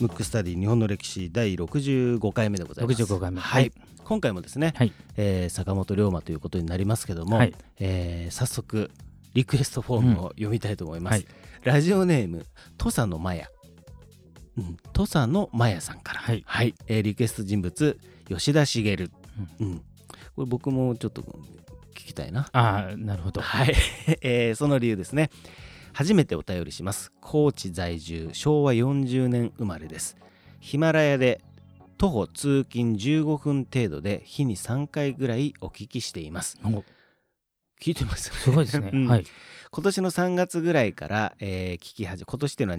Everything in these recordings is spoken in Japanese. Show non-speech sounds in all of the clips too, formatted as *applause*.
ムックスタディ日本の歴史第65回目でございます。65回目。はい。はい。今回もですね、はい。えー坂本龍馬ということになりますけども、はい。えー早速リクエストフォームを読みたいと思います。はい。ラジオネーム土佐のマヤ、うん、土佐のマヤさんから、はい。えーリクエスト人物吉田茂、うん、これ僕もちょっと聞きたいな。ああなるほど。はい、*laughs* えーその理由ですね初めてお便りします。高知在住昭和40年生まれです。ヒマラヤで徒歩通勤15分程度で日に3回ぐらいお聞きしています。お聞いてますすごいですね、*laughs* うん。はい。今年の3月ぐらいから、えー聞き始め今年っていうのは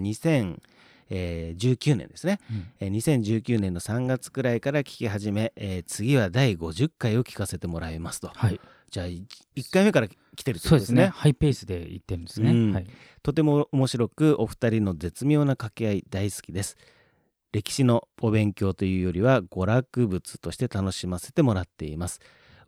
2019年ですね、うん。えー2019年の3月くらいから聞き始め、えー次は第50回を聞かせてもらいますと。はいじゃあ1回目から来てるってことでね。そうですすね。ハイペースで言ってるんですね、うん。はい。とても面白くお二人の絶妙な掛け合い大好きです。歴史のお勉強というよりは娯楽物として楽しませてもらっています。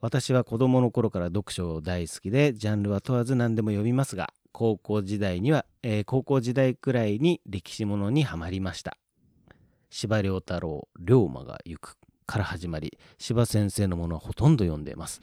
私は子供の頃から読書大好きでジャンルは問わず何でも読みますが高校時代には、えー高校時代くらいに歴史ものにはまりました。司馬遼太郎龍馬が行くから始まり司馬先生のものはほとんど読んでいます、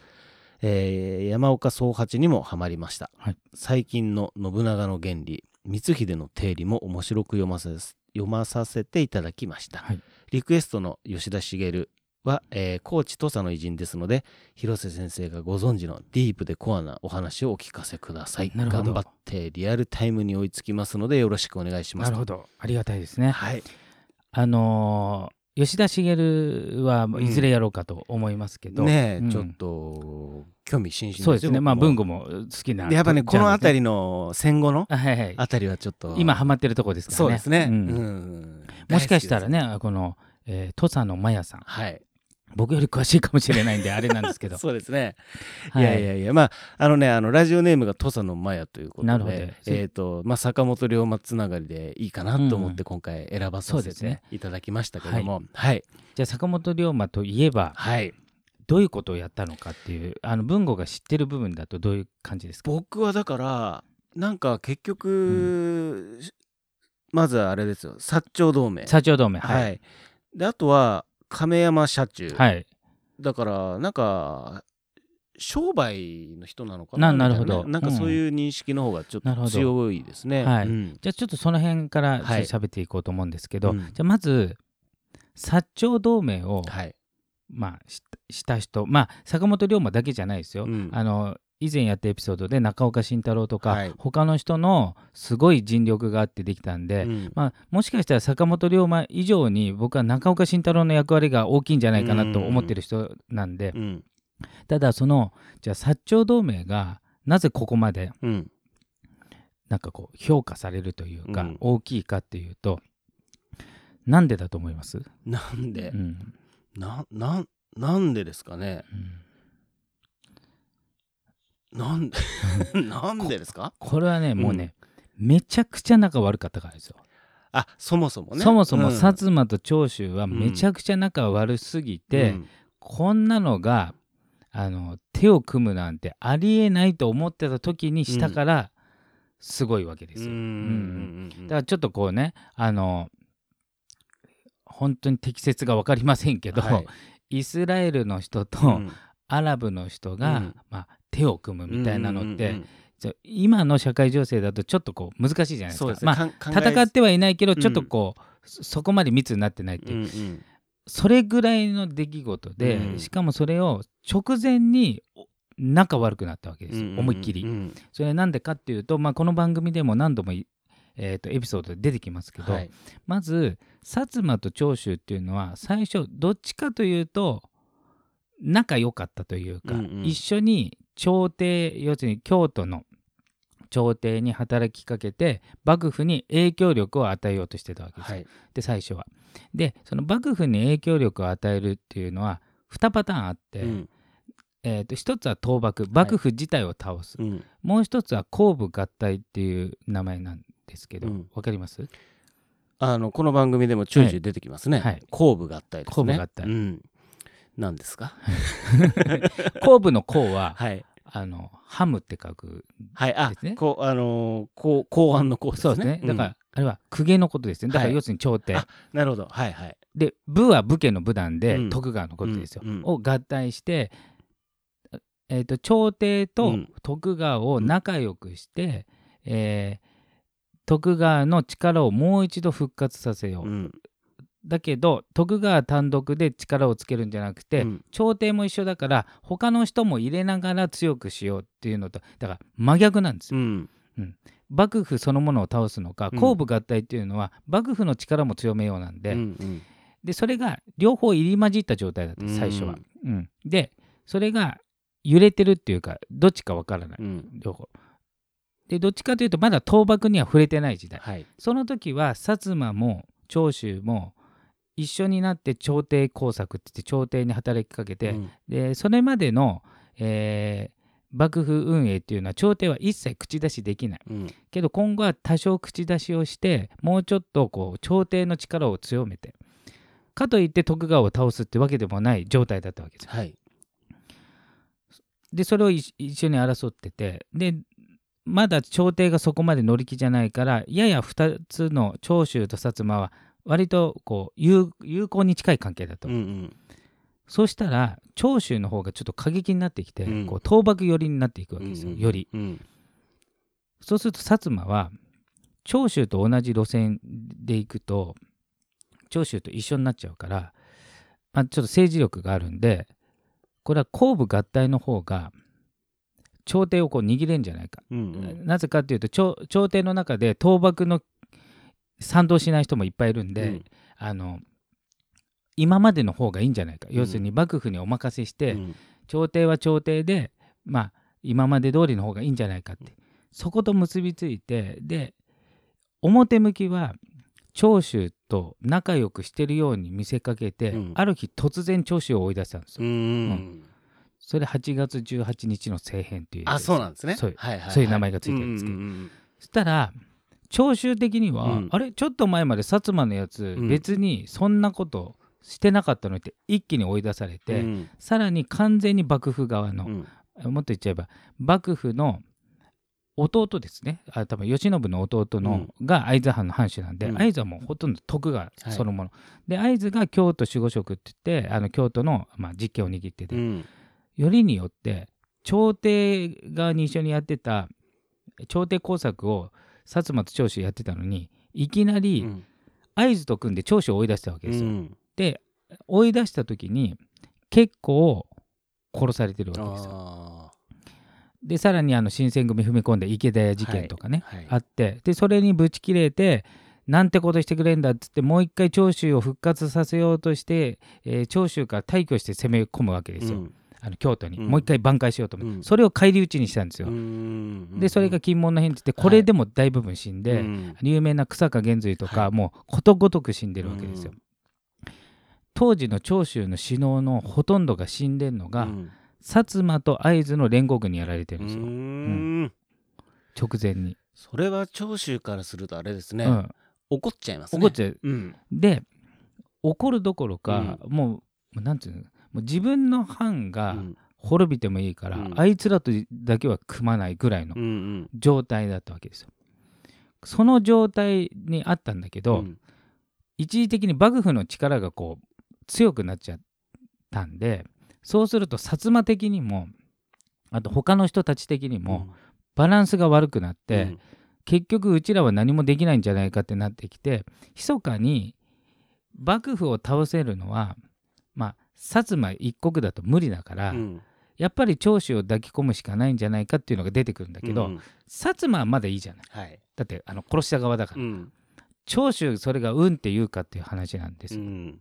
えー山岡宗八にもハマりました、はい。最近の信長の原理光秀の定理も面白く読ませ読まさせていただきました、はい。リクエストの吉田茂は、えー高知土佐の偉人ですので広瀬先生がご存知のディープでコアなお話をお聞かせください。頑張ってリアルタイムに追いつきますのでよろしくお願いしますなるほど。ありがたいですね。はい。あのー吉田茂はいずれやろうかと思いますけど、ねえ、うん。ちょっと興味津々そうですね。まあ文具庫も好きなでやっぱねこの辺りりの戦後のはいはい。あたりはちょっと今ハマってるとこですからね。そうですね、ううん。んもしかしたらねこの、えー土佐のマヤさん。はい僕より詳しいかもしれないんであれなんですけど。*laughs* そうですね、、はい。やいやいや。まああのねあのラジオネームが土佐のマヤということでなるほどえっ、とまあ坂本龍馬つながりでいいかなと思って今回選ばさせていただきましたけども、はい。じゃあ坂本龍馬といえばはい。どういうことをやったのかっていうあの文吾が知ってる部分だとどういう感じですか？僕はだからなんか結局、まずはあれですよ。薩長同盟。社長同盟。はい、はい、であとは亀山社中、はい。だからなんか商売の人なのかななるほど。な。ん。かそういう認識の方がちょっと強いですね。はいうん。じゃあちょっとその辺からはい。喋っていこうと思うんですけど、うん。じゃあまず薩長同盟を、はい。まあ、しした人まあ坂本龍馬だけじゃないですよ、うん。あの以前やったエピソードで中岡慎太郎とか、はい。他の人のすごい尽力があってできたんで、うん。まあ、もしかしたら坂本龍馬以上に僕は中岡慎太郎の役割が大きいんじゃないかなと思ってる人なんで、うん。ただそのじゃあ薩長同盟がなぜここまでうん。なんかこう評価されるというか、うん。大きいかっていうとなんでだと思います、なんで？う、ん。ななんなんでですかね。うんなんで *laughs* なんでですか？これはねもうね、めちゃくちゃ仲悪かったからですよ。あそもそもね。そもそもうん。薩摩と長州はめちゃくちゃ仲悪すぎて、うん。こんなのがあの手を組むなんてありえないと思ってた時にしたからすごいわけですよ。だからちょっとこうねあの本当に適切が分かりませんけど、はい。イスラエルの人とうん。アラブの人が、うん。まあ、手を組むみたいなのって、うんうんうん今の社会情勢だとちょっとこう難しいじゃないですか。まあ戦ってはいないけどうんちょっとこう、そそこまで密になってないっていう、うんうん。それぐらいの出来事で、うん。しかもそれを直前にお仲悪くなったわけですよ、うんうん思いっきり。うんそれなんでかっていうと、まあ、この番組でも何度もい、えー、とエピソードで出てきますけど、はい。まず薩摩と長州っていうのは最初どっちかというと仲良かったというか、うんうん。一緒に朝廷要するに京都の朝廷に働きかけて幕府に影響力を与えようとしてたわけです。よ、はい。で最初は。でその幕府に影響力を与えるっていうのは2パターンあって、うん。えー、と1つは倒幕幕府自体を倒す、うん。もう1つは公武合体っていう名前なんですけど、わうん。かります？あのこの番組でもちょいちょい出てきますね。はい。後部合体ですね。後部合体。うん。何ですか？*laughs* 公武の公ははい。あのハムって書くはいあですね。こうあのーこう公安の公そうですね、だから、あれは公家のことですね。だかはい。ら要するに朝廷、あなるほど。はいはい。で武は武家の武なんで、うん。徳川のことですよ、うん。うん。を合体して、えー、と朝廷うとん。徳川を仲良くして、えー徳川の力をもう一度復活させよう、うんだけど徳川単独で力をつけるんじゃなくて、うん。朝廷も一緒だから他の人も入れながら強くしようっていうのとだから真逆なんですよ。うん。幕府そのものを倒すのかうん。後部合体っていうのは幕府の力も強めようなんで,、うんうん。でそれが両方入り混じった状態だった最初は。うん。でそれが揺れてるっていうかどっちかわからない、うん。両方。でどっちかというとまだ倒幕には触れてない時代。はい。その時は薩摩も長州も一緒になって朝廷工作って言って朝廷に働きかけて、うん。でそれまでの、えー幕府運営っていうのは朝廷は一切口出しできない。うん。けど今後は多少口出しをしてもうちょっとこう朝廷の力を強めてかといって徳川を倒すってわけでもない状態だったわけですよ。はい。でそれを一一緒に争っててでまだ朝廷がそこまで乗り気じゃないからやや2つの長州と薩摩は割とこう友友好に近い関係だと、うんうん。そうしたら長州の方がちょっと過激になってきて、うん。こう倒幕寄りになっていくわけですよ、うんうん。より。うん。そうすると薩摩は長州と同じ路線で行くと長州と一緒になっちゃうから、まあ、ちょっと政治力があるんでこれは後部合体の方が朝廷をこう握れんじゃないか、うんうん。なぜかっていうと朝朝廷の中で倒幕の賛同しない人もいっぱいいるんで、うん。あの今までの方がいいんじゃないか、ん。要するに幕府にお任せして、うん。朝廷は朝廷でまあ今まで通りの方がいいんじゃないかって。そこと結びついてで表向きは長州と仲良くしてるように見せかけて、うん。ある日突然長州を追い出したんですうよ。ん。それ8月18日の政変っていうあそうなんですね。そうはいはいはい。そういう名前がついてるんですけど。ううん。そしたら長州的には、うん。あれちょっと前まで薩摩のやつ、うん。別にそんなことしてなかったのにって一気に追い出されうて、ん。さらに完全に幕府側の、うん。もっと言っちゃえば幕府の弟ですね。あ多分慶喜の弟の、が会津藩の藩主なんで、うん。会津はもうほとんど徳川はい。そのもの、で会津が京都守護職って言ってあの京都の、まあ、実権を握ってて、うん。よりによって朝廷側に一緒にやってた朝廷工作を薩摩と長州やってたのにいきなりうん。会津と組んで長州を追い出したわけですよ。うん。で追い出した時に結構殺されてるわけですよ。あでさらにあの新選組踏み込んで池田屋事件とかね、ーはい。あってでそれにぶち切れてなんてことしてくれんだっつってもう一回長州を復活させようとして、えー長州から退去して攻め込むわけですよ、うんあの京都に、うん。もう一回挽回しようと思って、うん。それを返り討ちにしたんですよ、うん。でそれが金門の変って言ってこれでも大部分死んで、うん。有名な草加玄瑞とか、はい。もうことごとく死んでるわけですよ、当時の長州の首脳のほとんどが死んでるのが、うん。薩摩と会津の連合軍にやられてるんですよ、うん。直前に、それは長州からするとあれですね。うん、怒っちゃいますね。怒っちゃう。うん。で怒るどころか、もうもうなんていうの？もう自分の藩うがん。滅びてもいいから、うん。あいつらとだけは組まないぐらいの状態だったわけですよ。その状態にあったんだけど、うん。一時的に幕府の力がこう強くなっちゃったんでそうすると薩摩的にもあと他の人たち的にもバランスが悪くなって、うん。結局うちらは何もできないんじゃないかってなってきて密かに幕府を倒せるのはまあ薩摩一国だと無理だから、うん。やっぱり長州を抱き込むしかないんじゃないかっていうのが出てくるんだけど、うん薩摩はまだいいじゃない。はい。だってあの殺した側だから、うん。長州それがうんって言うかっていう話なんですよ、うん。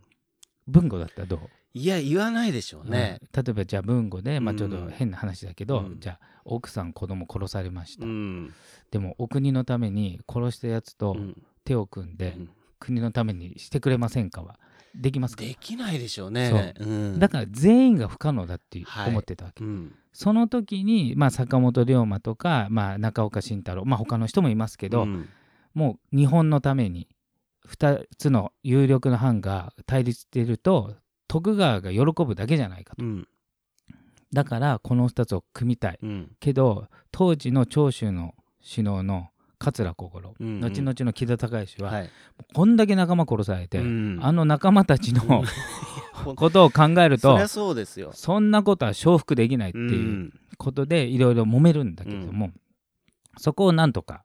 文語だったらどう、いや言わないでしょうね。うん。例えばじゃあ文語で、まあ、うんちょっと変な話だけど、うん。じゃあ奥さん子供殺されました、うん。でもお国のために殺したやつとうん。手を組んで、うん。国のためにしてくれませんかはできますか？できないでしょうね。う。ん。だから全員が不可能だってはい思ってたわけ、うん。その時に、まあ、坂本龍馬とか、まあ、中岡慎太郎、まあ、他の人もいますけど、うん。もう日本のために2つの有力な藩が対立していると徳川が喜ぶだけじゃないかと。うん。だからこの2つを組みたい。うん。けど当時の長州の首脳の桂小五郎、うんうん。後々の木田孝允は、はい。こんだけ仲間殺されて、うん。あの仲間たちの *laughs* ことを考えるとそりゃそうですよ。そんなことは承服できないっていうことでいろいろ揉めるんだけれども、そこをなんとか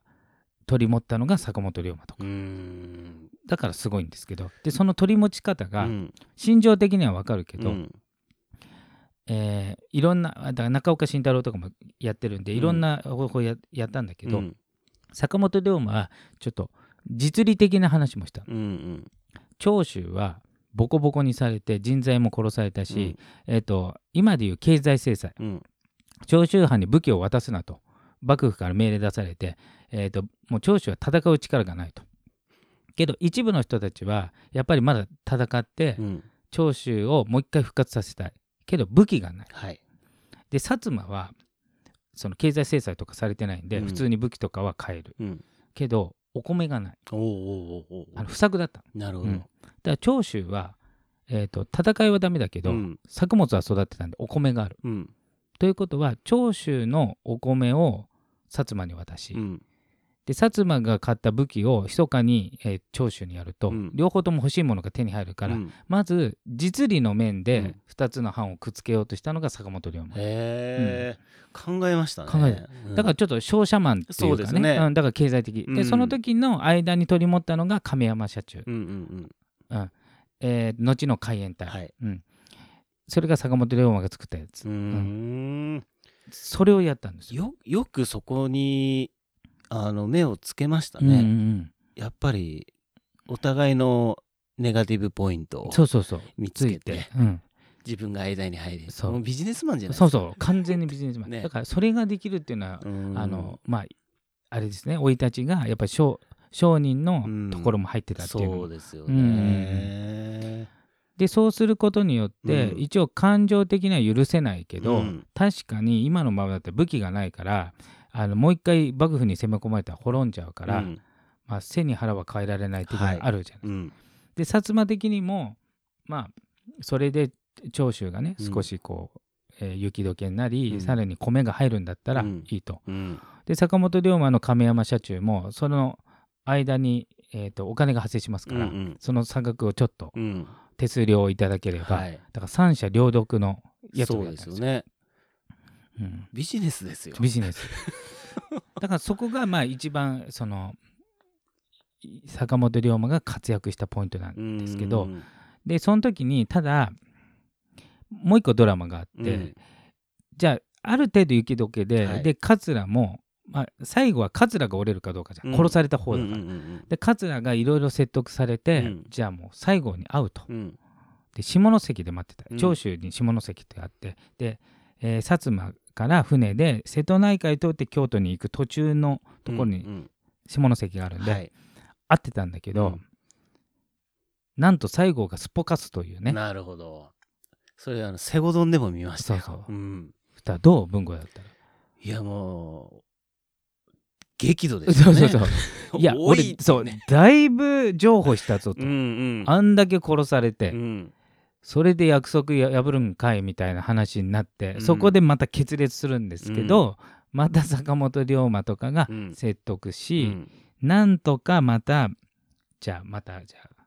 取り持ったのが坂本龍馬とか。うん。うんだからすごいんですけど。でその取り持ち方がうん。心情的にはわかるけど、うん。えーいろんなだから中岡慎太郎とかもやってるんでうんいろんな方法ややったんだけど、うん坂本龍馬はちょっと実利的な話もした。うんうん。長州はボコボコにされて人材も殺されたし、うん。えー、と今でいう経済制裁。うん。長州藩に武器を渡すなと幕府から命令出されて、えー、ともう長州は戦う力がないと。けど一部の人たちはやっぱりまだ戦ってうん。長州をもう一回復活させたい。けど武器がない。はい。で薩摩はその経済制裁とかされてないんで、うん。普通に武器とかは買える。うん。けどお米がない。おおおおおあの不作だった。なるほど。うん。だから長州は、えー、と戦いはダメだけど、うん。作物は育ってたんでお米がある。うん。ということは長州のお米を薩摩に渡し、うんで薩摩が買った武器を密かに、えー長州にやると、うん。両方とも欲しいものが手に入るから、うん。まず実利の面うでん。2つの藩をくっつけようとしたのが坂本龍馬、へえ考えましたね。考えうん。だからちょっと商社マンっていうかねねうん、だから経済的、うん。でその時の間に取り持ったのが亀山社中、うんうんえー後の海援隊、うんはい。うん、それが坂本龍馬が作ったやつ、うーん。それをやったんですよ。よよくそこにあの目をつけましたうんうんうねん。やっぱりお互いのネガティブポイントをそうそうそう。見つけてて、うん、自分が間に入りそう。ビジネスマンじゃないそうそう。完全にビジネスマン、ね。だからそれができるっていうのは、うん。あのまああれですね。生い立ちがやっぱり商商人のうんところも入ってたっていうのも。そうですようんうん。ねでそうすることによって、うん。一応感情的には許せないけど、うん。確かに今のままだったら武器がないからあのもう一回幕府に攻め込まれたら滅んじゃうから、うん。まあ、背に腹は変えられない的なのがあるじゃない、うん。で薩摩的にもまあそれで長州がねうん。少しこう、えー雪解けになり、うん。さらに米が入るんだったらうん。いいと。うん。で坂本龍馬の亀山社中もその間に、えー、とお金が発生しますから、うんその差額をちょっとうん。手数料をいただければ、はい。だから三者両得のやつをやったんですよ。ですよねうん。ビジネスですよ。ビジネス。*laughs* だからそこがまあ一番その坂本龍馬が活躍したポイントなんですけど、うん。でその時にただもう一個ドラマがあって、うん。じゃあある程度雪解けで、はい。で桂も、まあ、最後は桂が折れるかどうかじゃん、うん。殺された方だから、うんうんうんで桂がいろいろ説得されて、うん。じゃあもう最後に会うと。うん。で下関で待ってた。うん。長州に下関ってあってで、えー薩摩から船で瀬戸内海通って京都に行く途中のところにうん下関があるんで、うんはい。会ってたんだけど、うん。なんと西郷がすっぽかすというね。なるほど。それあのセゴドンでも見ましたよ。そうそう。うん。どう文庫だったらいやもう激怒ですよね。そうそうそう。*laughs* いや多俺そうだいぶ譲歩したぞと、うんうん。あんだけ殺されて、うんそれで約束破るんかいみたいな話になって、うん。そこでまた決裂するんですけど、また坂本龍馬とかがうん。説得うし、ん。なんとかまたじゃあまたじゃあ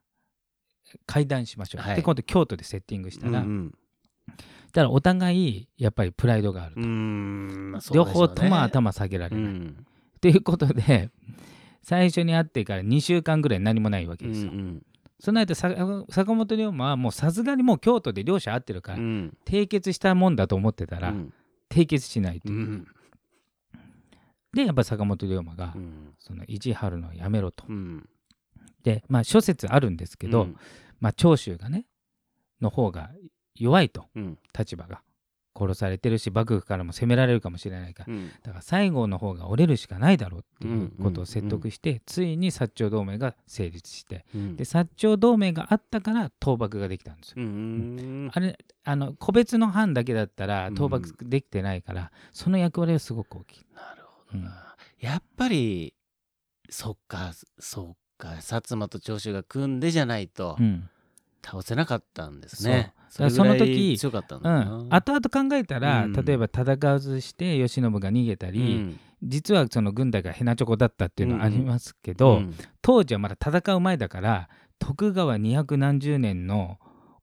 会談しましょう、はい。で今度京都でセッティングしたら、うんただお互いやっぱりプライドがあると、うんうん。まあそう両方とも頭下げらうれない、ん。ということで最初に会ってから2週間ぐらい何もないわけうんですよ、うんその間さ坂本龍馬はもうさすがにもう京都で両者会ってるから、うん。締結したもんだと思ってたら、うん。締結しないという、うん。でやっぱ坂本龍馬が、うん。その意地張るのをやめろと、うん。でまあ諸説あるんですけど、うん。まあ長州がねの方が弱いとうん。立場が殺されてるし幕府からも攻められるかもしれないからうん。だから西郷の方が折れるしかないだろうっていうことを説得して、ついに薩長同盟が成立してうん。で薩長同盟があったから倒幕ができたんですよ。うんあれあの個別の藩だけだったら倒幕できてないから、その役割はすごく大きい。なるほどな。やっぱりそっかそっか薩摩と長州が組んでじゃないとうん。倒せなかったんですねそれその時強かったんうだな、ん、後々考えたら、うん。例えば戦わずして慶喜が逃げたり、うん。実はその軍隊がヘナチョコだったっていうのはありますけど、うん。当時はまだ戦う前だから徳川二百何十年の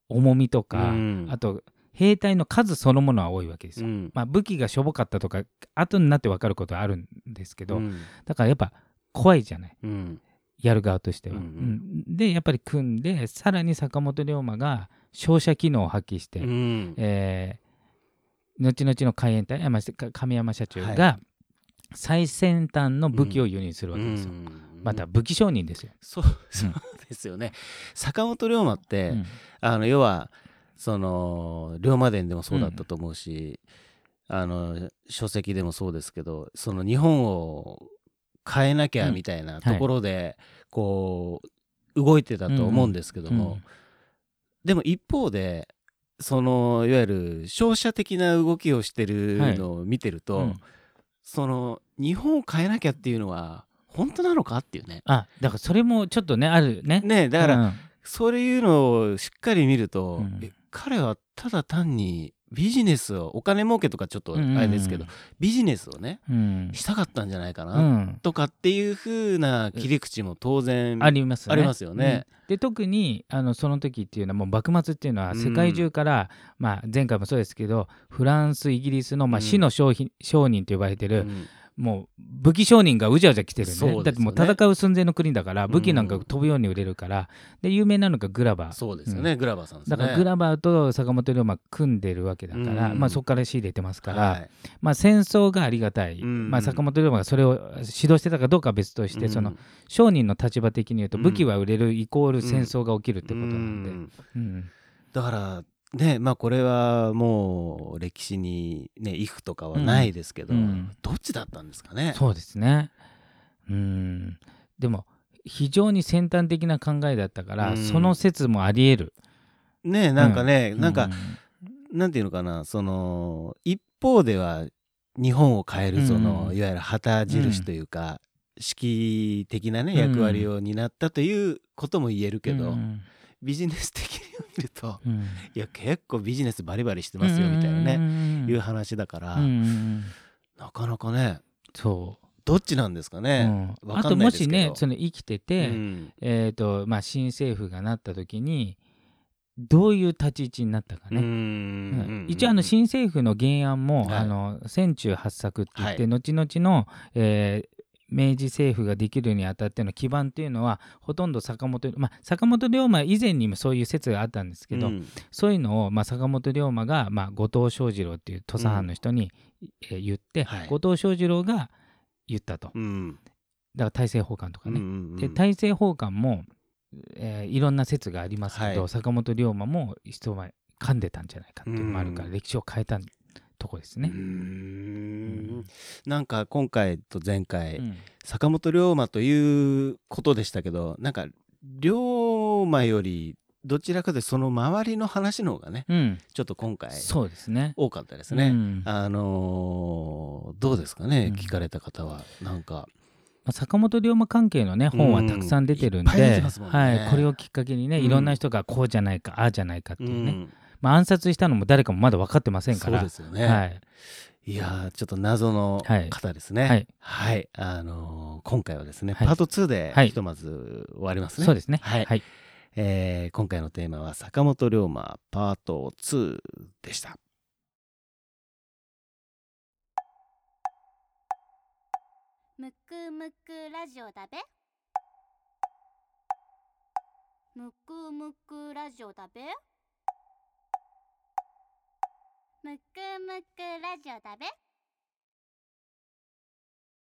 重みとか、うん。あと兵隊の数そのものは多いわけですよ。うん。まあ、武器がしょぼかったとか後になって分かることはあるんですけど、うん。だからやっぱ怖いじゃない。うん。やる側としては。うんうん。うん。でやっぱり組んでさらに坂本龍馬が照射機能を発揮して、うん。えー後々の海援隊亀山社長はが最先端の武器を輸入するわけですよ。うん。また武器商人ですよ。そうそうですよね。坂本龍馬って、うん。あの要はその龍馬伝でもそうだったと思うし、あの書籍でもそうですけどその日本を変えなきゃみたいなところで、こう動いてたと思うんですけども、うんでも一方でそのいわゆる商社的な動きをしてるのを見てると、うんその日本を変えなきゃっていうのは本当なのかっていうね。あだからそれもちょっとねあるね。ねだから、うんそういうのをしっかり見ると、うんえ彼はただ単にビジネスをお金儲けとかちょっとあれですけど、ビジネスをねうん。したかったんじゃないかうな、ん。とかっていう風な切り口も当然ありますね。ありますよね。うん。で特にあのその時っていうのはもう幕末っていうのは世界中から、まあ、前回もそうですけどフランスイギリスの、まあ、うん。死の商品商人と呼ばれてる、うんもう武器商人がうじゃうじゃ来てるね。ね。だってもう戦う寸前の国だからん。武器なんか飛ぶように売れるから、で有名なのがグラバー。そうですよね、グラバーさんですね。だからグラバーと坂本龍馬組んでるわけだから、うん。まあ、そこから仕入れてますから、はい。まあ、戦争がありがたい、うん。まあ、坂本龍馬がそれを指導してたかどうかは別として、その商人の立場的に言うとうん武器は売れるイコール戦争が起きるってことなんで、うん。うん。だからねまあこれはもう歴史にねイフとかはないですけど、うん。どっちだったんですかね？そうですね。うん。でも非常に先端的な考えだったから、うん。その説もありえる。ねなんかね、うなんか、なんていうのかなその一方では日本を変えるその、うん。いわゆる旗印というか、指揮的なねうん役割を担ったということも言えるけど、うんビジネス的に見るとうん。いや結構ビジネスバリバリしてますよみたいなね、ねいう話だから、なかなかねそう。どっちなんですかね。うん。あともしねその生きてて、うん。えーとまあ、新政府がなった時にどういう立ち位置になったかね、うんうん。一応あの新政府の原案も、はい。あの千中八策って言って、はい。後々の、えー明治政府ができるにあたっての基盤っていうのはほとんど坂本,、まあ、坂本龍馬以前にもそういう説があったんですけど、うん。そういうのを、まあ、坂本龍馬が、まあ、後藤象次郎っていう土佐藩の人に、えー言って、はい。後藤象次郎が言ったと。うん。だから大政奉還とかね、うんうんで大政奉還も、えーいろんな説がありますけど、はい。坂本龍馬も一前噛んでたんじゃないかっていうのもあるから、うん。歴史を変えたとこですね。うーん。なんか今回と前回、うん。坂本龍馬ということでしたけどなんか龍馬よりどちらかというとその周りの話の方がねうん。ちょっと今回そうですね。多かったですね。うん。あのーどうですかね、うん。聞かれた方は。なんか。まあ、坂本龍馬関係のね本はたくさん出てるんで,、うんね。はい、これをきっかけにね、うん。いろんな人がこうじゃないかああじゃないかっていうね、うんまあ、暗殺したのも誰かもまだ分かってませんから。そうですよね、はい。い、やーちょっと謎のはい方ですね。はい、はい。あのー今回はですね、はい。パート2ではいひとまず終わりますね、そうですね。はい。はい。えー今回のテーマは坂本龍馬パート2でした。むくむくラジオだべ。むくむくラジオだべむくむくラジオだべ。